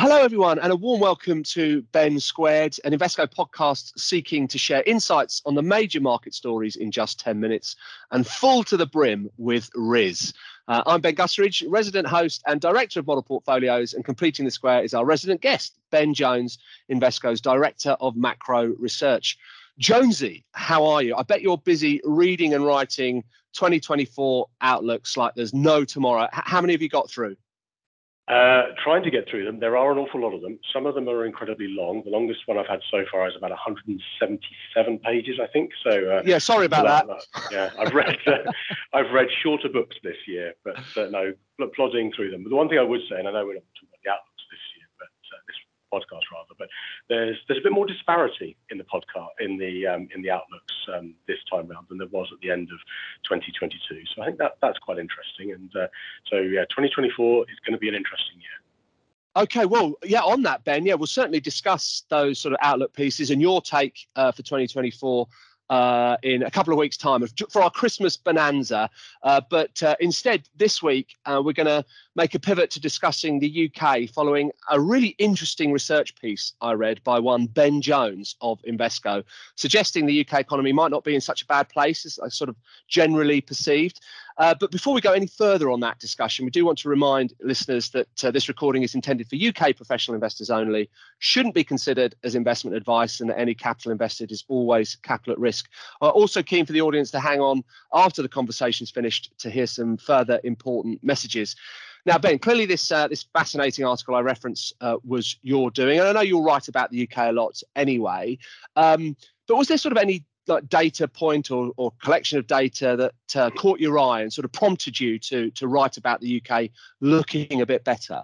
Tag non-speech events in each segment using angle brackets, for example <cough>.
Hello, everyone, and a warm welcome to Ben Squared, an Invesco podcast seeking to share insights on the major market stories in just 10 minutes and full to the brim with Riz. Uh, I'm Ben Gutteridge, resident host and director of model portfolios, and completing the square is our resident guest, Ben Jones, Invesco's director of macro research. Jonesy, how are you? I bet you're busy reading and writing 2024 outlooks like there's no tomorrow. H- how many have you got through? Uh, trying to get through them. There are an awful lot of them. Some of them are incredibly long. The longest one I've had so far is about 177 pages, I think. So uh, yeah, sorry about that. that. Yeah, I've read uh, <laughs> I've read shorter books this year, but uh, no, plodding through them. But the one thing I would say, and I know we're not talking about the outlooks this year, but uh, this podcast rather, but there's there's a bit more disparity in the podcast in the um, in the outlooks um, this time round than there was at the end of 2022. So I think that that's quite interesting. And uh, so yeah, 2024 is going to be an interesting year. Okay, well, yeah, on that, Ben, yeah, we'll certainly discuss those sort of outlook pieces and your take uh, for 2024 uh, in a couple of weeks' time for our Christmas bonanza. Uh, but uh, instead, this week, uh, we're going to make a pivot to discussing the UK following a really interesting research piece I read by one Ben Jones of Invesco, suggesting the UK economy might not be in such a bad place as I sort of generally perceived. Uh, but before we go any further on that discussion, we do want to remind listeners that uh, this recording is intended for UK professional investors only, shouldn't be considered as investment advice, and that any capital invested is always capital at risk. Uh, also, keen for the audience to hang on after the conversation's finished to hear some further important messages. Now, Ben, clearly this uh, this fascinating article I reference uh, was your doing, and I know you'll write about the UK a lot anyway. Um, but was there sort of any like data point or, or collection of data that uh, caught your eye and sort of prompted you to to write about the UK looking a bit better?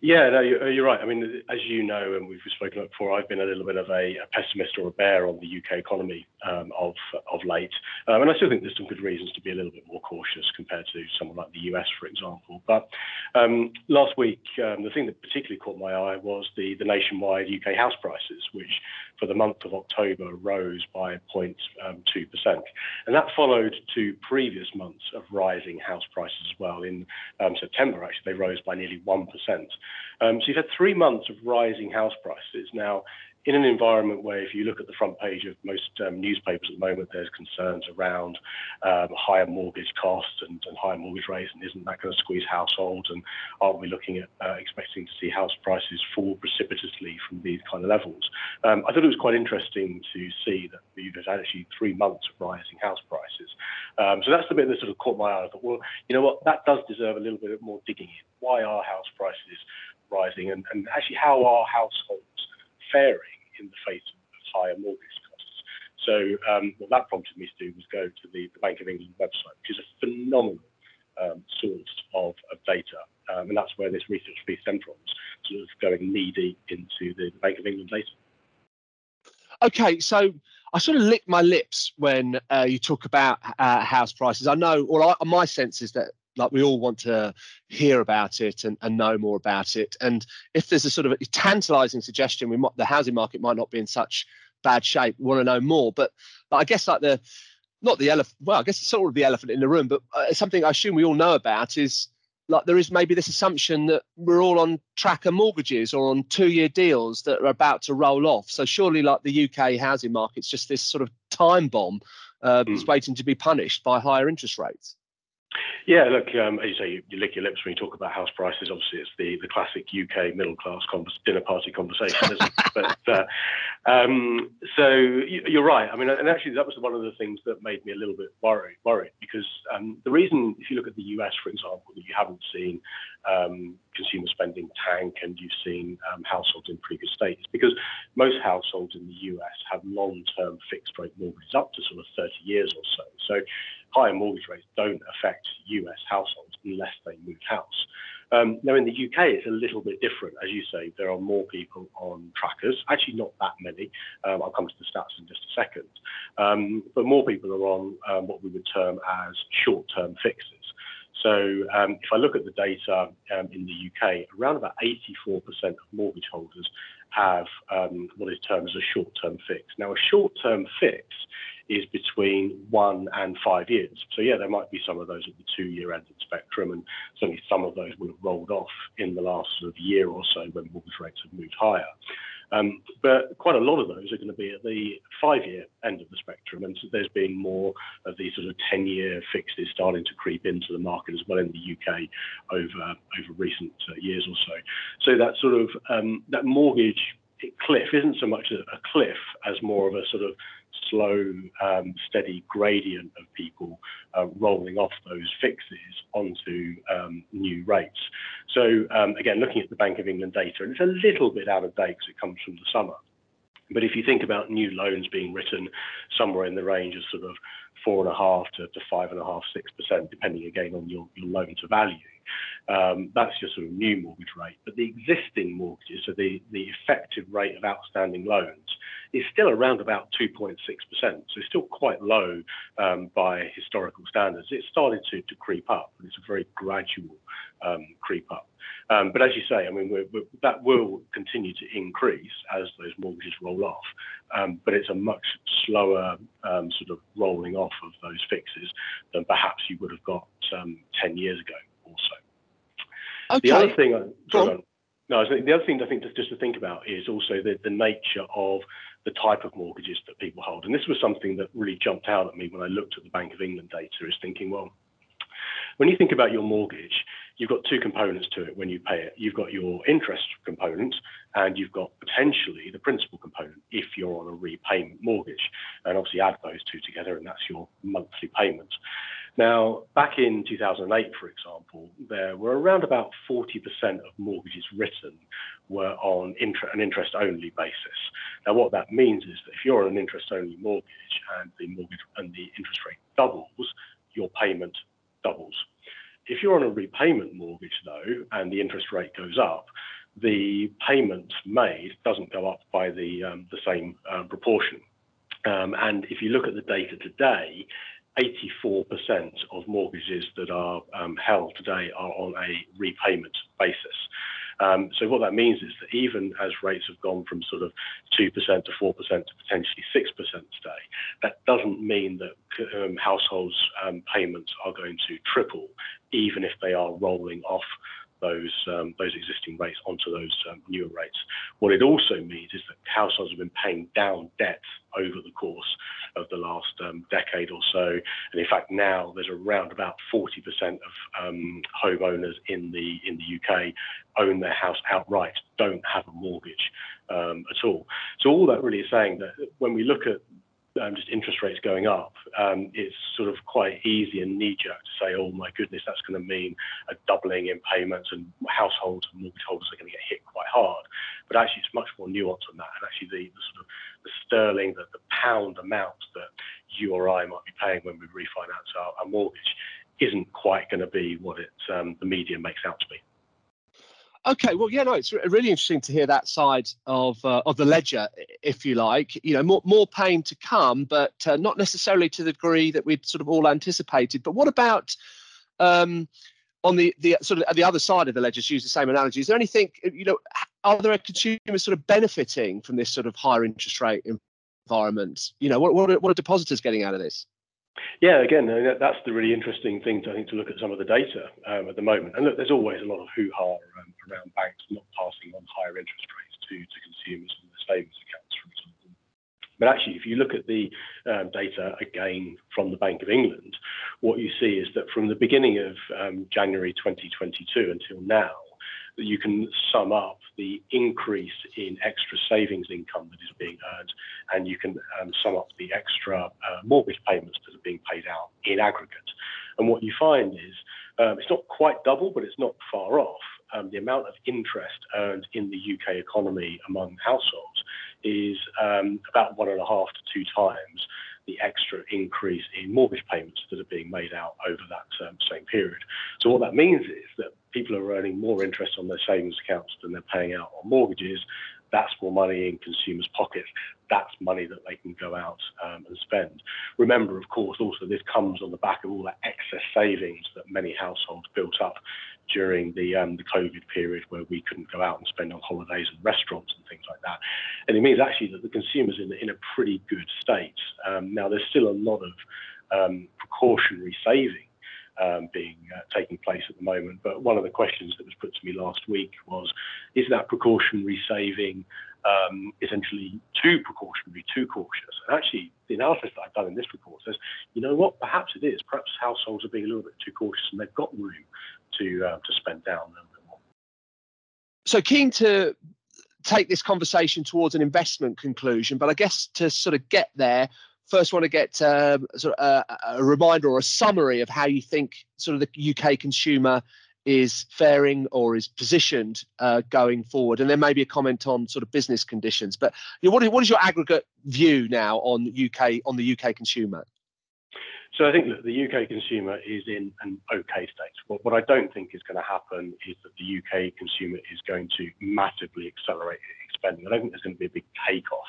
Yeah, no, you're, right. I mean, as you know, and we've spoken about before, I've been a little bit of a, a pessimist or a bear on the UK economy um, of of late, um, and I still think there's some good reasons to be a little bit more cautious compared to someone like the US, for example. But um, last week, um, the thing that particularly caught my eye was the the nationwide UK house prices, which for the month of October rose by 0.2%, um, and that followed two previous months of rising house prices as well. In um, September, actually, they rose by nearly one percent. Um, so you've had three months of rising house prices. Now, in an environment where if you look at the front page of most um, newspapers at the moment, there's concerns around um, higher mortgage costs and, and, higher mortgage rates, and isn't that going to squeeze households? And aren't we looking at uh, expecting to see house prices fall precipitously from these kind of levels? Um, I thought it was quite interesting to see that you've had actually three months of rising house prices. Um, so that's the bit that sort of caught my eye. I thought, well, you know what, that does deserve a little bit more digging in. Why are house prices rising, and, and actually how are households faring in the face of higher mortgage costs. So um, what that prompted me to do was go to the, the Bank of England website, which is a phenomenal um, source of, of data, um, and that's where this research piece stemmed from, sort of going knee deep into the, Bank of England data. Okay, so I sort of lick my lips when uh, you talk about uh, house prices. I know, or my sense is that like we all want to hear about it and, and know more about it. And if there's a sort of a tantalizing suggestion, we might, the housing market might not be in such bad shape. We want to know more, but, but I guess like the not the elephant. Well, I guess it's sort of the elephant in the room, but uh, something I assume we all know about is like there is maybe this assumption that we're all on tracker mortgages or on two-year deals that are about to roll off. So surely, like the UK housing market's just this sort of time bomb uh, mm. that's waiting to be punished by higher interest rates. Yeah, look, um, as you say, you, you, lick your lips when you talk about house prices. Obviously, it's the, the classic UK middle class dinner party conversation, isn't it? <laughs> but uh, um, so you, are right. I mean, and actually, that was one of the things that made me a little bit worried. Worried because um, the reason, if you look at the US, for example, that you haven't seen consumer spending tank and you've seen um, households in pretty good state because most households in the US have long-term fixed rate mortgages up to sort of 30 years or so. So higher mortgage rates don't affect US households unless they move house. Um, now, in the UK, it's a little bit different. As you say, there are more people on trackers. Actually, not that many. Um, I'll come to the stats in just a second. Um, but more people are on um, what we would term as short term fixes. So um, if I look at the data um, in the UK, around about 84% of mortgage holders have um, what is termed as a short-term fix. Now, a short-term fix is between one and five years. So yeah, there might be some of those at the two-year end of the spectrum, and certainly some of those will have rolled off in the last sort of year or so when mortgage rates have moved higher. Um, but quite a lot of those are going to be at the five-year end of the spectrum, and so there's been more of these sort of 10-year fixes starting to creep into the market as well in the UK over over recent uh, years or so. So that sort of um, that mortgage cliff isn't so much a, a cliff as more of a sort of slow, um, steady gradient of people uh, rolling off those fixes onto um, new rates. So um, again, looking at the Bank of England data, and it's a little bit out of date because it comes from the summer. But if you think about new loans being written somewhere in the range of sort of four and a half to, to five and a half, six percent, depending again on your, your loan to value, um, that's your sort of new mortgage rate. But the existing mortgages, so the, the effective rate of outstanding loans, is still around about 2.6%. So it's still quite low um, by historical standards. It started to, to creep up, but it's a very gradual um, creep up. Um, but as you say, I mean, we're, we're, that will continue to increase as those mortgages roll off. Um, but it's a much slower um, sort of rolling off of those fixes than perhaps you would have got um, 10 years ago also. Okay. The other thing, I, sorry, no, I think the other thing I think just, just to think about is also the, the nature of the type of mortgages that people hold. And this was something that really jumped out at me when I looked at the Bank of England data, is thinking, well, when you think about your mortgage, you've got two components to it when you pay it. You've got your interest component and you've got potentially the principal component if you're on a repayment mortgage. And obviously add those two together and that's your monthly payment. Now, back in 2008, for example, there were around about 40% of mortgages written were on an interest-only basis. Now, what that means is that if you're on an interest-only mortgage and the mortgage and the interest rate doubles, your payment doubles. If you're on a repayment mortgage, though, and the interest rate goes up, the payment made doesn't go up by the um, the same um, proportion. Um, and if you look at the data today, 84% of mortgages that are um, held today are on a repayment basis. Um, so what that means is that even as rates have gone from sort of 2% to 4% to potentially 6% today, that doesn't mean that um, households' um, payments are going to triple, even if they are rolling off those um, those existing rates onto those um, newer rates. What it also means is that households have been paying down debt over the course of the last um, decade or so. And in fact, now there's around about 40% of um, homeowners in the in the UK own their house outright, don't have a mortgage um, at all. So all that really is saying that when we look at um, just interest rates going up, um, it's sort of quite easy and knee-jerk to say, "Oh my goodness, that's going to mean a doubling in payments, and households and mortgage holders are going to get hit quite hard." But actually, it's much more nuanced than that. And actually, the, the sort of the sterling, the, the pound amount that you or I might be paying when we refinance our, our mortgage isn't quite going to be what it um, the media makes out to be. Okay, well, yeah, no, it's really interesting to hear that side of uh, of the ledger, if you like. You know, more more pain to come, but uh, not necessarily to the degree that we'd sort of all anticipated. But what about um, on the the sort of the other side of the ledger? Use the same analogy, is there anything you know? Are there consumers sort of benefiting from this sort of higher interest rate environment? You know, what what are, what are depositors getting out of this? Yeah, again, that's the really interesting thing to, I think to look at some of the data um, at the moment. And look, there's always a lot of hoo-ha um, around banks not passing on higher interest rates to, to consumers on their savings accounts, for example. But actually, if you look at the um, data again from the Bank of England, what you see is that from the beginning of um, January 2022 until now, you can sum up the increase in extra savings income that is being earned, and you can um, sum up the extra uh, mortgage payments that are being paid out in aggregate. And what you find is um, it's not quite double, but it's not far off. Um, the amount of interest earned in the UK economy among households is um, about one and a half to two times the extra increase in mortgage payments that are being made out over that um, same period. So what that means is that people are earning more interest on their savings accounts than they're paying out on mortgages. That's more money in consumers' pockets. That's money that they can go out um, and spend. Remember, of course, also this comes on the back of all that excess savings that many households built up during the um, the COVID period where we couldn't go out and spend on holidays and restaurants and things like that. And it means actually that the consumer's in, in a pretty good state. Um, now, there's still a lot of um, precautionary saving um, being uh, taking place at the moment. But one of the questions that was put to me last week was, is that precautionary saving um, essentially too precautionary, too cautious? And actually, the analysis that I've done in this report says, you know what, perhaps it is. Perhaps households are being a little bit too cautious and they've got room to uh, to spend down a little bit more. So keen to take this conversation towards an investment conclusion, but I guess to sort of get there, first want to get um, sort of a, a, reminder or a summary of how you think sort of the UK consumer is faring or is positioned uh, going forward, and then maybe a comment on sort of business conditions. But you know, what, is, what is your aggregate view now on UK on the UK consumer? So I think that the UK consumer is in an okay state. What, what I don't think is going to happen is that the UK consumer is going to massively accelerate spending. I don't think there's going to be a big takeoff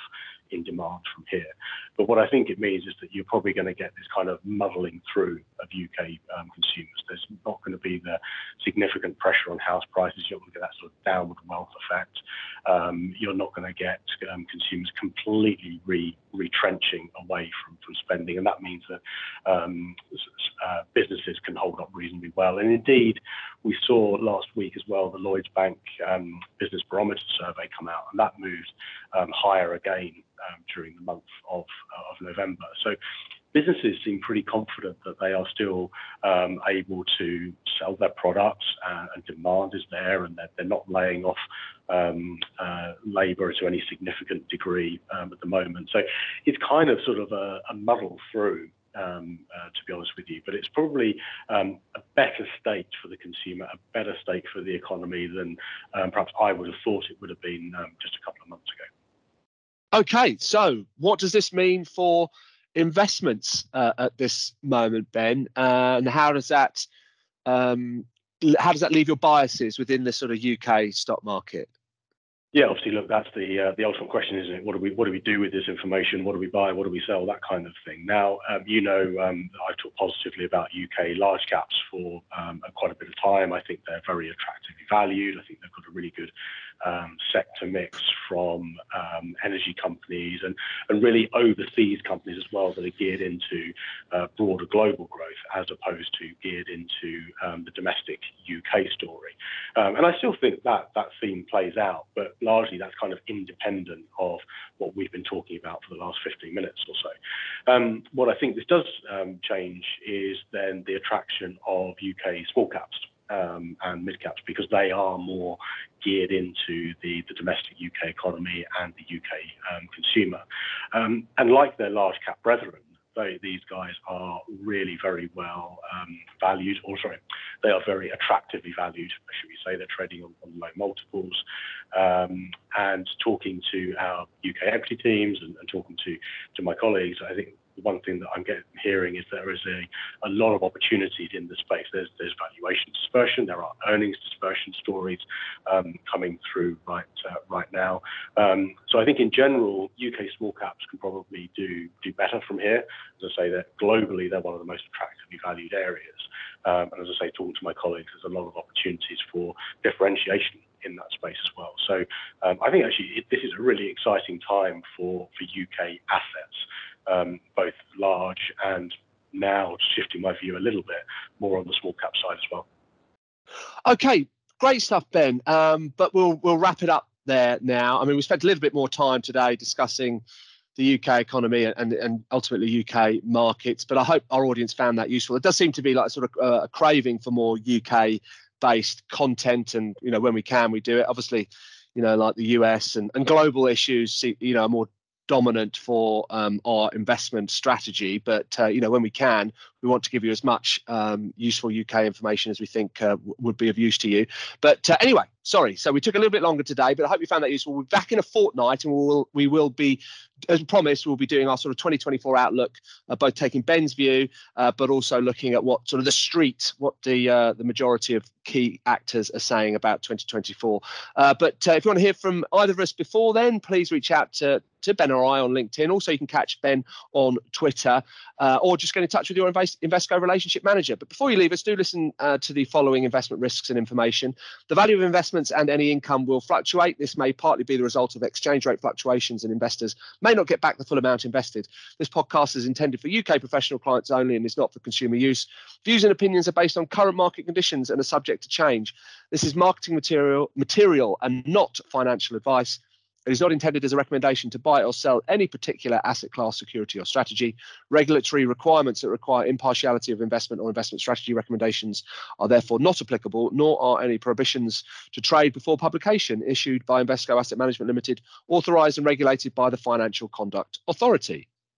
in demand from here. But what I think it means is that you're probably going to get this kind of muddling through of UK um, consumers. There's not going to be the significant pressure on house prices. You're not going to get that sort of downward wealth effect. Um, you're not going to get um, consumers completely re- retrenching away from, spending. And that means that uh, businesses can hold up reasonably well. And indeed, we saw last week as well the Lloyds Bank Business Barometer survey come out, and that moved higher again um, during the month of, of November. So businesses seem pretty confident that they are still um, able to sell their products uh, and demand is there and they're, they're not laying off um, uh, labour to any significant degree at the moment. So it's kind of sort of a, muddle through. Uh, to be honest with you, but it's probably a better state for the consumer, a better state for the economy than perhaps I would have thought it would have been just a couple of months ago. Okay, so what does this mean for investments uh, at this moment, Ben? Uh, and how does that um, how does that leave your biases within the sort of UK stock market? Yeah, obviously, look, that's the uh, the ultimate question, isn't it? What do we what do we do with this information? What do we buy? What do we sell? That kind of thing. Now, um, you know, um, I've talked positively about UK large caps for um, quite a bit of time. I think they're very attractively valued. I think they've got a really good sector mix from um, energy companies and, really overseas companies as well that are geared into uh, broader global growth as opposed to geared into um, the domestic UK story. Um, and I still think that that theme plays out, but largely that's kind of independent of what we've been talking about for the last 15 minutes or so. Um, what I think this does um, change is then the attraction of UK small caps um, and mid caps because they are more geared into the, the domestic UK economy and the UK um, consumer. Um, and like their large cap brethren, they, these guys are really very well um, valued, or sorry, they are very attractively valued, should we say. They're trading on, on low multiples. Um, and talking to our UK equity teams and, and talking to, to my colleagues, I think one thing that I'm getting hearing is there is a, a lot of opportunities in the space. There's there's valuation dispersion, there are earnings dispersion stories um, coming through right uh, right now. Um, so I think in general, UK small caps can probably do do better from here. As I say, that globally they're one of the most attractively valued areas. Um, and as I say, talking to my colleagues, there's a lot of opportunities for differentiation in that space as well. So um, I think actually it, this is a really exciting time for, for UK assets um, both large and now shifting my view a little bit more on the small cap side as well. Okay, great stuff, Ben. Um, but we'll we'll wrap it up there now. I mean, we spent a little bit more time today discussing the UK economy and, and ultimately UK markets. But I hope our audience found that useful. It does seem to be like sort of a craving for more UK based content, and you know when we can, we do it. Obviously, you know like the US and, and global issues, you know, more dominant for um, our investment strategy. But uh, you know, when we can, we want to give you as much um, useful UK information as we think uh, would be of use to you. But uh, anyway, sorry. So we took a little bit longer today, but I hope you found that useful. We'll be back in a fortnight, and we will we will be, as promised, we'll be doing our sort of 2024 outlook, uh, both taking Ben's view, uh, but also looking at what sort of the street, what the uh, the majority of key actors are saying about 2024. Uh, but if you want to hear from either of us before then, please reach out to to Ben or I on LinkedIn. Also, you can catch Ben on Twitter or just get in touch with your Invest- Invesco relationship manager. But before you leave us, do listen uh, to the following investment risks and information. The value of investments and any income will fluctuate. This may partly be the result of exchange rate fluctuations, and investors may not get back the full amount invested. This podcast is intended for UK professional clients only and is not for consumer use. Views and opinions are based on current market conditions and are subject to change. This is marketing material, material and not financial advice. It is not intended as a recommendation to buy or sell any particular asset class, security, or strategy. Regulatory requirements that require impartiality of investment or investment strategy recommendations are therefore not applicable, nor are any prohibitions to trade before publication issued by Invesco Asset Management Limited, authorised and regulated by the Financial Conduct Authority.